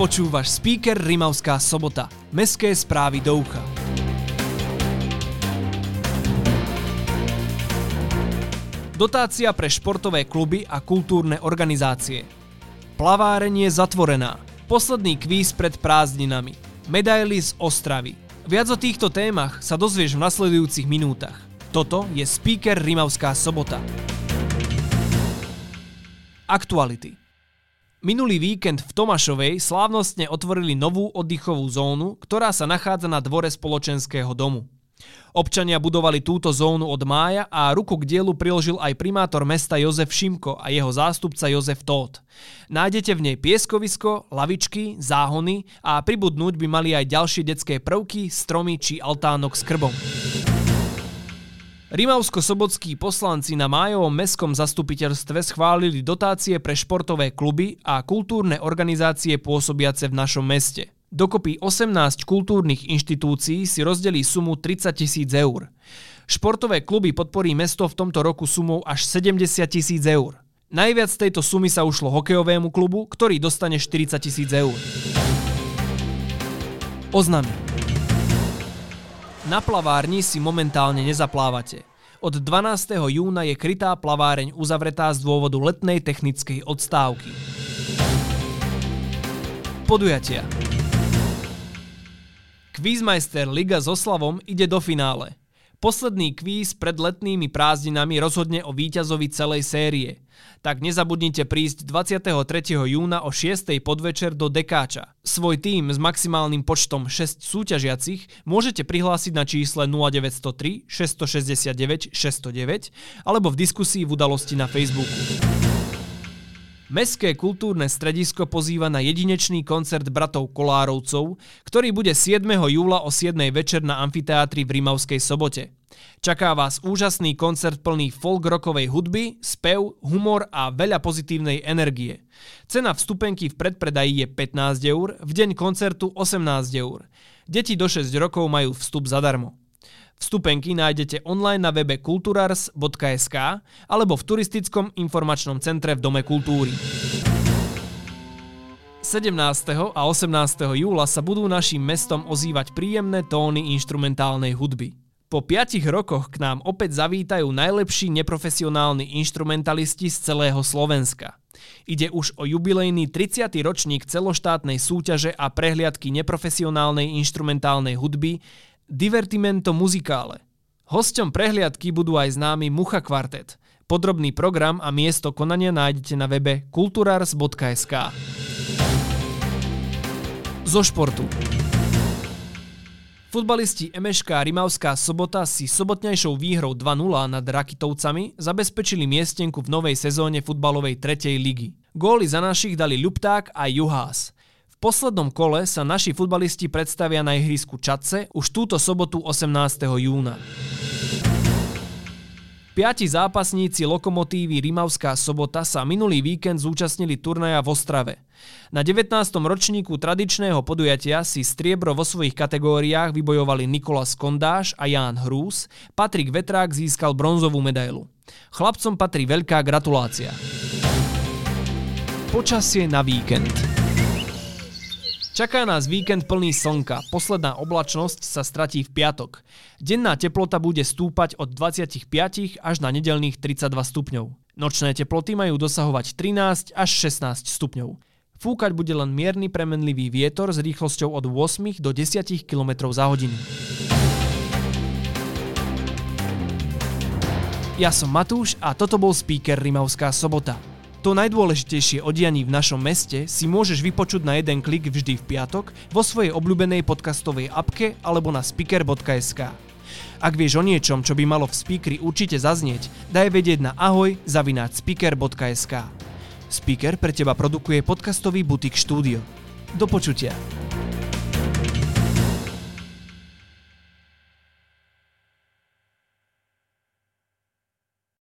Počúvaš speaker Rimavská sobota. Mestské správy do ucha. Dotácia pre športové kluby a kultúrne organizácie. Plavárenie zatvorená. Posledný kvíz pred prázdninami. Medaily z Ostravy. Viac o týchto témach sa dozvieš v nasledujúcich minútach. Toto je speaker Rimavská sobota. Aktuality. Minulý víkend v Tomašovej slávnostne otvorili novú oddychovú zónu, ktorá sa nachádza na dvore spoločenského domu. Občania budovali túto zónu od mája a ruku k dielu priložil aj primátor mesta Jozef Šimko a jeho zástupca Jozef Tóth. Nájdete v nej pieskovisko, lavičky, záhony a pribudnúť by mali aj ďalšie detské prvky, stromy či altánok s krbom. Rimavsko-sobotskí poslanci na májovom mestskom zastupiteľstve schválili dotácie pre športové kluby a kultúrne organizácie pôsobiace v našom meste. Dokopy 18 kultúrnych inštitúcií si rozdelí sumu 30 tisíc eur. Športové kluby podporí mesto v tomto roku sumou až 70 tisíc eur. Najviac tejto sumy sa ušlo hokejovému klubu, ktorý dostane 40 tisíc eur. Oznamy. Na plavárni si momentálne nezaplávate. Od 12. júna je krytá plaváreň uzavretá z dôvodu letnej technickej odstávky. Podujatia Quizmeister Liga s Oslavom ide do finále. Posledný kvíz pred letnými prázdninami rozhodne o víťazovi celej série. Tak nezabudnite prísť 23. júna o 6. podvečer do Dekáča. Svoj tým s maximálnym počtom 6 súťažiacich môžete prihlásiť na čísle 0903 669 609 alebo v diskusii v udalosti na Facebooku. Mestské kultúrne stredisko pozýva na jedinečný koncert bratov Kolárovcov, ktorý bude 7. júla o 7. večer na amfiteátri v Rimavskej sobote. Čaká vás úžasný koncert plný folk-rockovej hudby, spev, humor a veľa pozitívnej energie. Cena vstupenky v predpredaji je 15 eur, v deň koncertu 18 eur. Deti do 6 rokov majú vstup zadarmo. Vstupenky nájdete online na webe kulturars.sk alebo v turistickom informačnom centre v Dome kultúry. 17. a 18. júla sa budú našim mestom ozývať príjemné tóny inštrumentálnej hudby. Po 5 rokoch k nám opäť zavítajú najlepší neprofesionálni inštrumentalisti z celého Slovenska. Ide už o jubilejný 30. ročník celoštátnej súťaže a prehliadky neprofesionálnej inštrumentálnej hudby Divertimento Musicale. Hosťom prehliadky budú aj známy Mucha Kvartet. Podrobný program a miesto konania nájdete na webe kulturars.sk. Zo športu. Futbalisti Emeška Rimavská sobota si sobotnejšou výhrou 2-0 nad Rakitovcami zabezpečili miestenku v novej sezóne futbalovej 3. ligy. Góly za našich dali Ľupták a Juhás poslednom kole sa naši futbalisti predstavia na ihrisku Čadce už túto sobotu 18. júna. Piati zápasníci Lokomotívy Rimavská sobota sa minulý víkend zúčastnili turnaja v Ostrave. Na 19. ročníku tradičného podujatia si striebro vo svojich kategóriách vybojovali Nikolas Kondáš a Ján Hrús, Patrik Vetrák získal bronzovú medailu. Chlapcom patrí veľká gratulácia. Počasie na víkend. Čaká nás víkend plný slnka. Posledná oblačnosť sa stratí v piatok. Denná teplota bude stúpať od 25 až na nedelných 32 stupňov. Nočné teploty majú dosahovať 13 až 16 stupňov. Fúkať bude len mierny premenlivý vietor s rýchlosťou od 8 do 10 km za hodinu. Ja som Matúš a toto bol speaker Rimavská sobota. To najdôležitejšie o dianí v našom meste si môžeš vypočuť na jeden klik vždy v piatok vo svojej obľúbenej podcastovej apke alebo na speaker.sk. Ak vieš o niečom, čo by malo v speakeri určite zaznieť, daj vedieť na ahoj zavináč speaker.sk. Speaker pre teba produkuje podcastový butik štúdio. Do počutia.